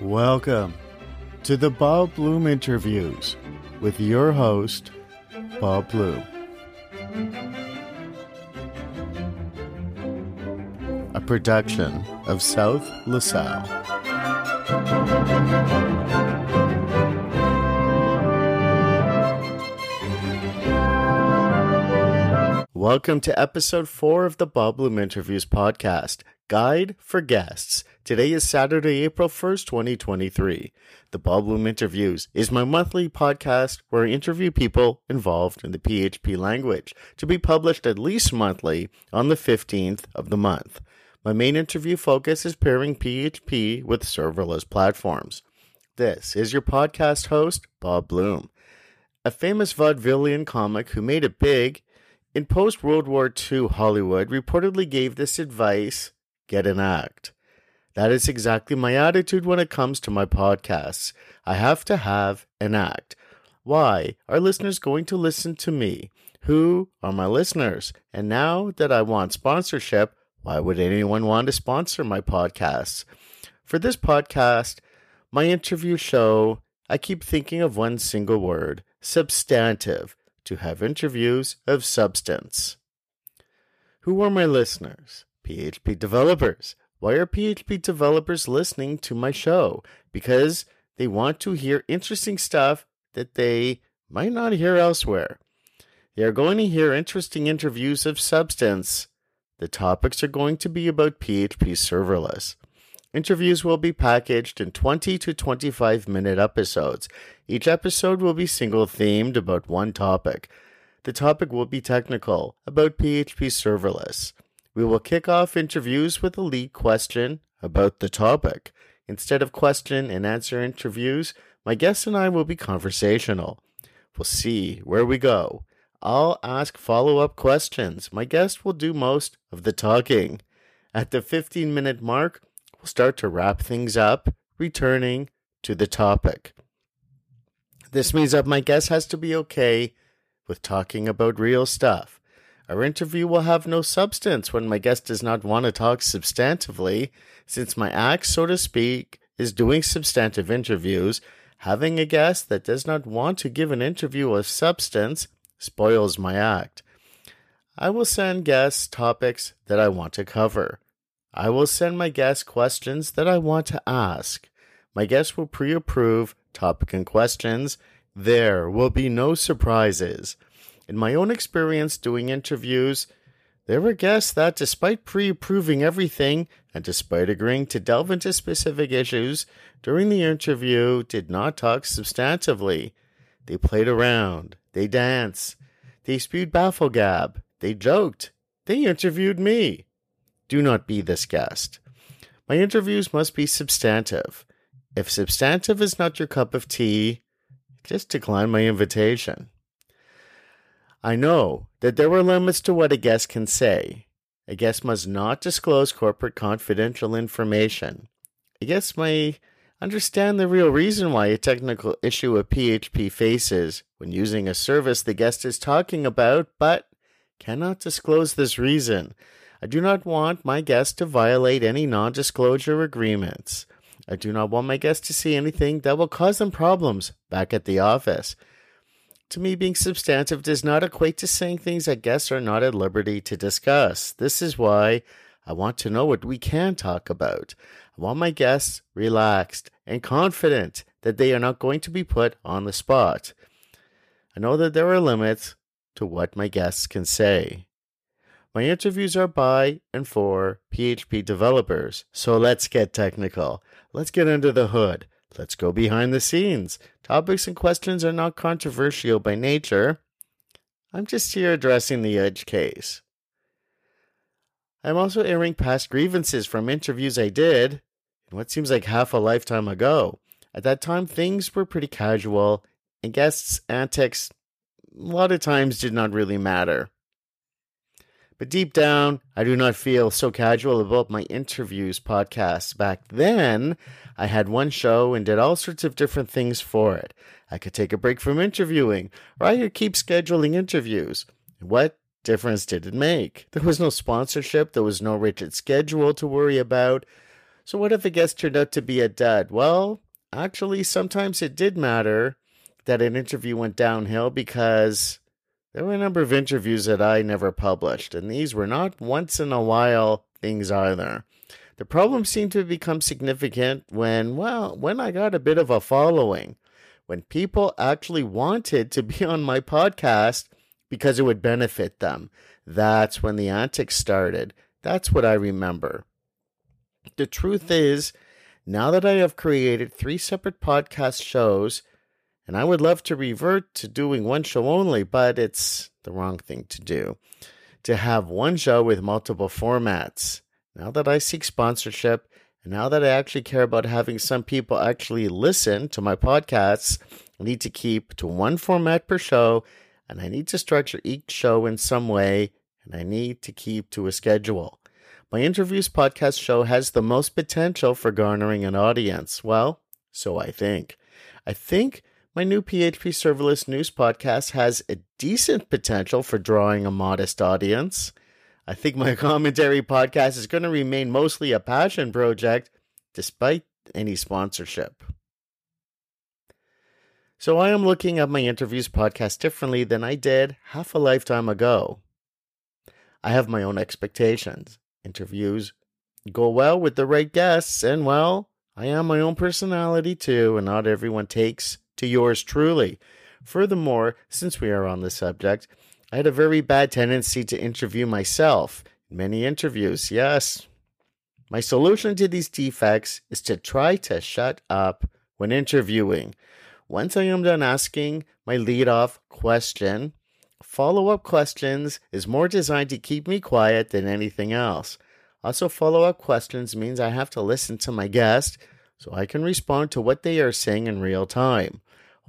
Welcome to the Bob Bloom interviews with your host, Bob Bloom. A production of South LaSalle. Welcome to episode four of the Bob Bloom Interviews podcast, Guide for Guests. Today is Saturday, April 1st, 2023. The Bob Bloom Interviews is my monthly podcast where I interview people involved in the PHP language to be published at least monthly on the 15th of the month. My main interview focus is pairing PHP with serverless platforms. This is your podcast host, Bob Bloom. A famous vaudevillian comic who made it big in post World War II Hollywood reportedly gave this advice get an act. That is exactly my attitude when it comes to my podcasts. I have to have an act. Why are listeners going to listen to me? Who are my listeners? And now that I want sponsorship, why would anyone want to sponsor my podcasts? For this podcast, my interview show, I keep thinking of one single word substantive to have interviews of substance. Who are my listeners? PHP developers. Why are PHP developers listening to my show? Because they want to hear interesting stuff that they might not hear elsewhere. They are going to hear interesting interviews of substance. The topics are going to be about PHP serverless. Interviews will be packaged in 20 to 25 minute episodes. Each episode will be single themed about one topic. The topic will be technical, about PHP serverless. We will kick off interviews with a lead question about the topic. Instead of question and answer interviews, my guest and I will be conversational. We'll see where we go. I'll ask follow up questions. My guest will do most of the talking. At the 15 minute mark, we'll start to wrap things up, returning to the topic. This means that my guest has to be okay with talking about real stuff. Our interview will have no substance when my guest does not want to talk substantively, since my act, so to speak, is doing substantive interviews. Having a guest that does not want to give an interview of substance spoils my act. I will send guests topics that I want to cover. I will send my guests questions that I want to ask. My guests will pre approve topic and questions. There will be no surprises. In my own experience doing interviews, there were guests that, despite pre approving everything and despite agreeing to delve into specific issues during the interview, did not talk substantively. They played around, they danced, they spewed bafflegab, they joked, they interviewed me. Do not be this guest. My interviews must be substantive. If substantive is not your cup of tea, just decline my invitation. I know that there are limits to what a guest can say. A guest must not disclose corporate confidential information. A guest may understand the real reason why a technical issue a PHP faces when using a service the guest is talking about, but cannot disclose this reason. I do not want my guest to violate any non disclosure agreements. I do not want my guests to see anything that will cause them problems back at the office. To me, being substantive does not equate to saying things that guests are not at liberty to discuss. This is why I want to know what we can talk about. I want my guests relaxed and confident that they are not going to be put on the spot. I know that there are limits to what my guests can say. My interviews are by and for PHP developers, so let's get technical. Let's get under the hood. Let's go behind the scenes. Topics and questions are not controversial by nature. I'm just here addressing the edge case. I'm also airing past grievances from interviews I did in what seems like half a lifetime ago. At that time, things were pretty casual, and guests' antics a lot of times did not really matter. But deep down, I do not feel so casual about my interviews podcasts. Back then, I had one show and did all sorts of different things for it. I could take a break from interviewing, or I could keep scheduling interviews. What difference did it make? There was no sponsorship, there was no rigid schedule to worry about. So, what if a guest turned out to be a dud? Well, actually, sometimes it did matter that an interview went downhill because there were a number of interviews that I never published, and these were not once in a while things either. The problem seemed to become significant when, well, when I got a bit of a following, when people actually wanted to be on my podcast because it would benefit them. That's when the antics started. That's what I remember. The truth is, now that I have created three separate podcast shows, and I would love to revert to doing one show only, but it's the wrong thing to do. To have one show with multiple formats. Now that I seek sponsorship, and now that I actually care about having some people actually listen to my podcasts, I need to keep to one format per show, and I need to structure each show in some way, and I need to keep to a schedule. My interviews podcast show has the most potential for garnering an audience. Well, so I think. I think my new PHP serverless news podcast has a decent potential for drawing a modest audience. I think my commentary podcast is going to remain mostly a passion project despite any sponsorship. So I am looking at my interviews podcast differently than I did half a lifetime ago. I have my own expectations interviews go well with the right guests, and well, I am my own personality too, and not everyone takes to yours truly. Furthermore, since we are on the subject, I had a very bad tendency to interview myself many interviews. Yes. My solution to these defects is to try to shut up when interviewing. Once I am done asking my lead off question, Follow up questions is more designed to keep me quiet than anything else. Also, follow up questions means I have to listen to my guest so I can respond to what they are saying in real time.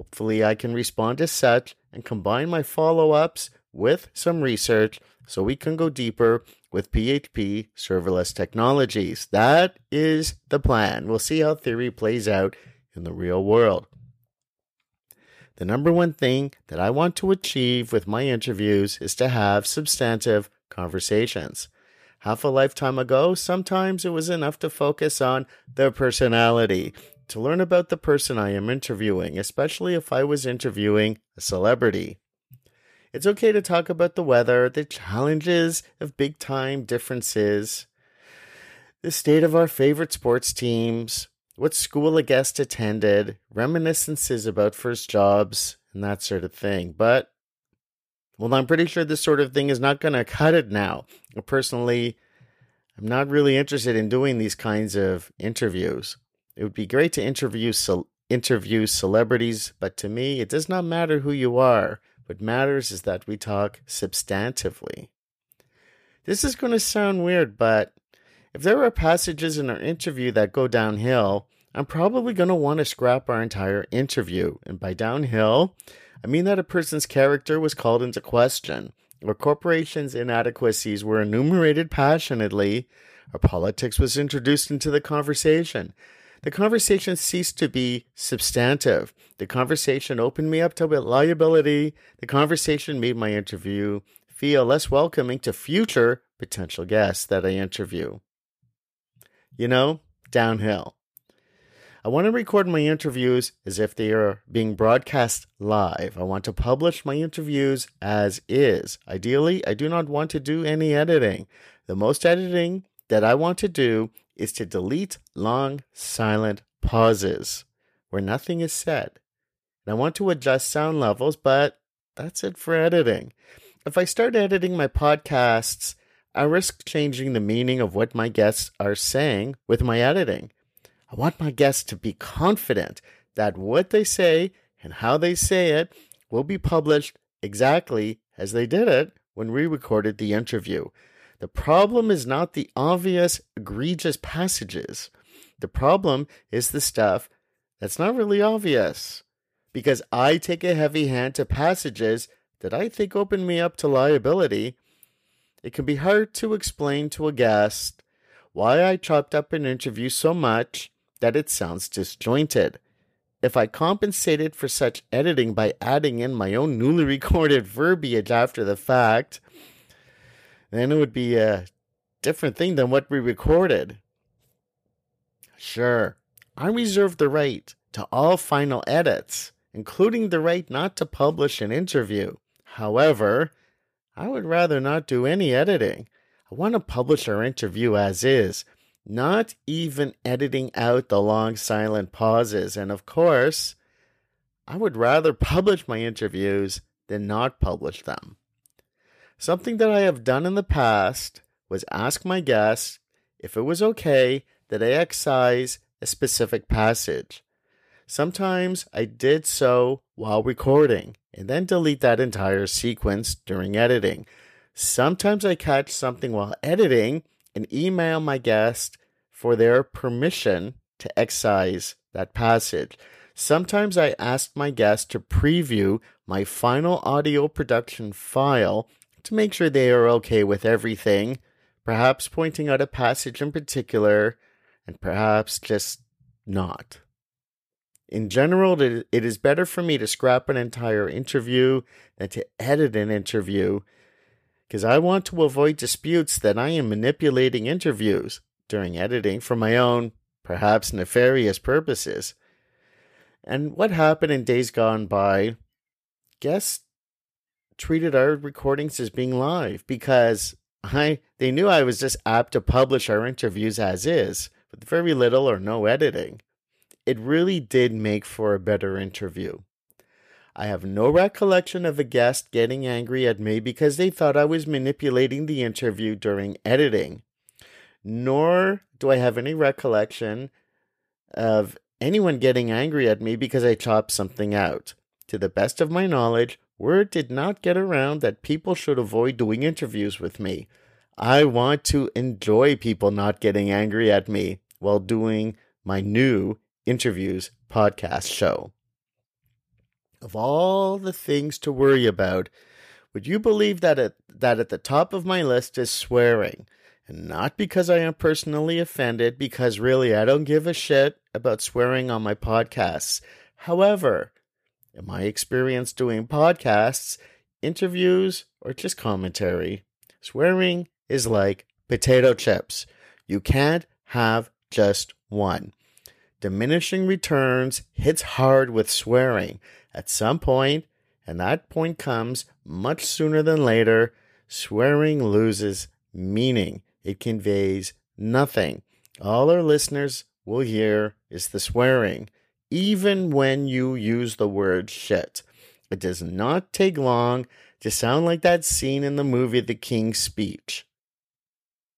Hopefully, I can respond as such and combine my follow ups with some research so we can go deeper with PHP serverless technologies. That is the plan. We'll see how theory plays out in the real world. The number one thing that I want to achieve with my interviews is to have substantive conversations. Half a lifetime ago, sometimes it was enough to focus on their personality, to learn about the person I am interviewing, especially if I was interviewing a celebrity. It's okay to talk about the weather, the challenges of big time differences, the state of our favorite sports teams, what school a guest attended, reminiscences about first jobs, and that sort of thing. But, well, I'm pretty sure this sort of thing is not going to cut it now. Personally, I'm not really interested in doing these kinds of interviews. It would be great to interview ce- interview celebrities, but to me, it does not matter who you are. What matters is that we talk substantively. This is going to sound weird, but if there are passages in our interview that go downhill, I'm probably going to want to scrap our entire interview. And by downhill, I mean that a person's character was called into question, or corporations' inadequacies were enumerated passionately, or politics was introduced into the conversation. The conversation ceased to be substantive. The conversation opened me up to liability. The conversation made my interview feel less welcoming to future potential guests that I interview you know, downhill. I want to record my interviews as if they are being broadcast live. I want to publish my interviews as is. Ideally, I do not want to do any editing. The most editing that I want to do is to delete long, silent pauses where nothing is said. And I want to adjust sound levels, but that's it for editing. If I start editing my podcasts I risk changing the meaning of what my guests are saying with my editing. I want my guests to be confident that what they say and how they say it will be published exactly as they did it when we recorded the interview. The problem is not the obvious, egregious passages. The problem is the stuff that's not really obvious. Because I take a heavy hand to passages that I think open me up to liability it can be hard to explain to a guest why I chopped up an interview so much that it sounds disjointed. If I compensated for such editing by adding in my own newly recorded verbiage after the fact, then it would be a different thing than what we recorded. Sure, I reserve the right to all final edits, including the right not to publish an interview. However, I would rather not do any editing. I want to publish our interview as is, not even editing out the long silent pauses. And of course, I would rather publish my interviews than not publish them. Something that I have done in the past was ask my guests if it was okay that I excise a specific passage. Sometimes I did so while recording and then delete that entire sequence during editing. Sometimes I catch something while editing and email my guest for their permission to excise that passage. Sometimes I ask my guest to preview my final audio production file to make sure they are okay with everything, perhaps pointing out a passage in particular, and perhaps just not. In general, it is better for me to scrap an entire interview than to edit an interview because I want to avoid disputes that I am manipulating interviews during editing for my own, perhaps nefarious purposes. And what happened in days gone by, guests treated our recordings as being live because I they knew I was just apt to publish our interviews as is, with very little or no editing. It really did make for a better interview. I have no recollection of a guest getting angry at me because they thought I was manipulating the interview during editing. Nor do I have any recollection of anyone getting angry at me because I chopped something out. To the best of my knowledge, word did not get around that people should avoid doing interviews with me. I want to enjoy people not getting angry at me while doing my new interviews podcast show of all the things to worry about, would you believe that at, that at the top of my list is swearing? And not because I am personally offended, because really I don't give a shit about swearing on my podcasts. However, in my experience doing podcasts, interviews, or just commentary, swearing is like potato chips. You can't have just one. Diminishing returns hits hard with swearing. At some point, and that point comes much sooner than later, swearing loses meaning. It conveys nothing. All our listeners will hear is the swearing, even when you use the word shit. It does not take long to sound like that scene in the movie The King's Speech.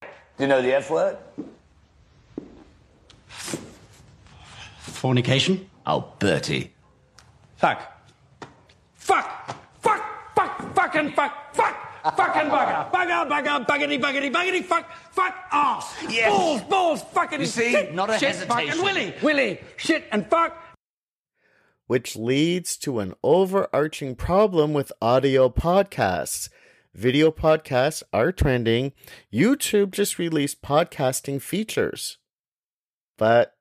Do you know the F word? Fornication? Oh, Bertie. Fuck. Fuck. Fuck. Fuck. Fucking fuck. Fuck. Fucking bugger. Bugger, bugger, buggity, buggity, buggity, fuck, fuck, ass. Yes. Balls, balls, fucking You see? shit, Not a shit, hesitation. Fucking willy, willy, shit and fuck. which leads to an overarching problem with audio podcasts. Video podcasts are trending. YouTube just released podcasting features. But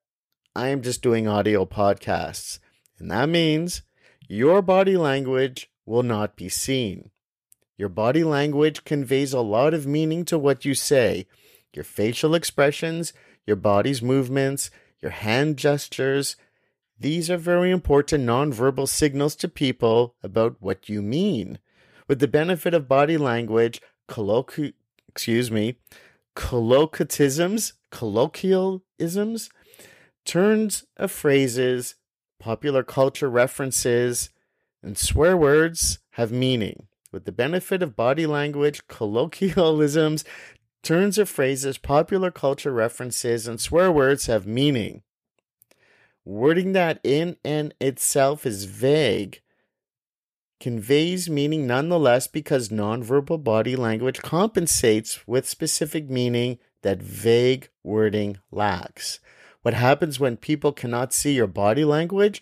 I am just doing audio podcasts. And that means your body language will not be seen. Your body language conveys a lot of meaning to what you say. Your facial expressions, your body's movements, your hand gestures, these are very important nonverbal signals to people about what you mean. With the benefit of body language, colloqu- excuse me, colloquialisms, colloquialisms, turns of phrases, popular culture references, and swear words have meaning. With the benefit of body language, colloquialisms, turns of phrases, popular culture references, and swear words have meaning. Wording that in and itself is vague conveys meaning nonetheless because nonverbal body language compensates with specific meaning that vague wording lacks. What happens when people cannot see your body language?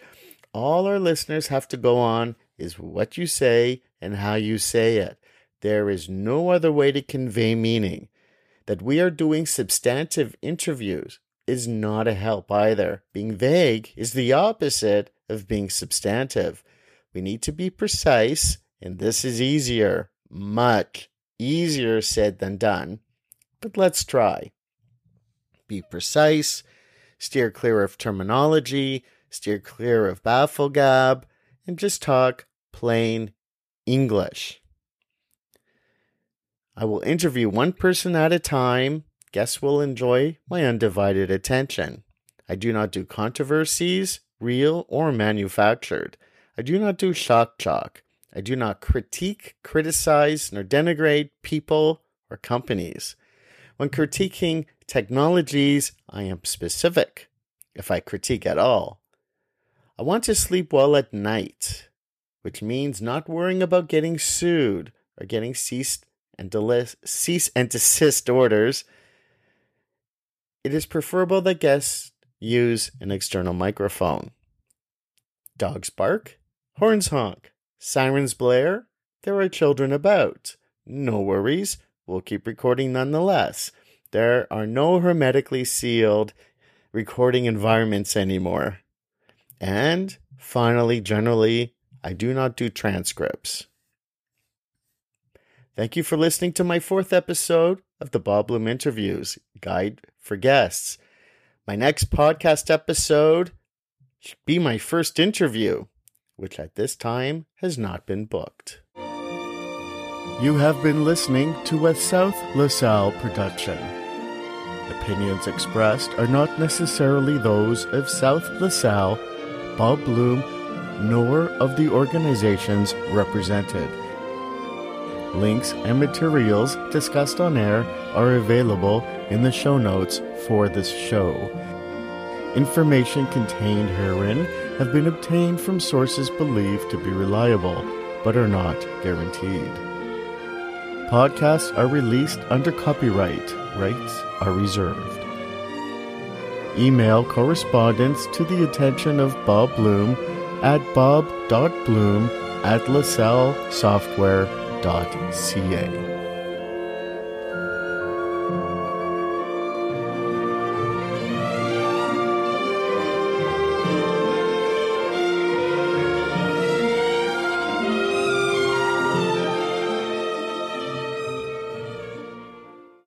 All our listeners have to go on is what you say and how you say it. There is no other way to convey meaning. That we are doing substantive interviews is not a help either. Being vague is the opposite of being substantive. We need to be precise, and this is easier, much easier said than done. But let's try. Be precise, steer clear of terminology, steer clear of bafflegab, and just talk plain English. I will interview one person at a time. Guests will enjoy my undivided attention. I do not do controversies, real or manufactured. I do not do shock jock. I do not critique, criticize, nor denigrate people or companies. When critiquing technologies, I am specific, if I critique at all. I want to sleep well at night, which means not worrying about getting sued or getting ceased and cease and desist orders. It is preferable that guests use an external microphone. Dogs bark, horns honk, sirens blare. There are children about. No worries, we'll keep recording nonetheless. There are no hermetically sealed recording environments anymore. And finally, generally, I do not do transcripts. Thank you for listening to my fourth episode of the Bob Bloom Interviews Guide for Guests. My next podcast episode should be my first interview, which at this time has not been booked. You have been listening to a South LaSalle production. Opinions expressed are not necessarily those of South LaSalle, Bob Bloom, nor of the organizations represented. Links and materials discussed on air are available in the show notes for this show. Information contained herein have been obtained from sources believed to be reliable, but are not guaranteed. Podcasts are released under copyright, rights are reserved. Email correspondence to the attention of Bob Bloom at bob.bloom at lasallesoftware.ca.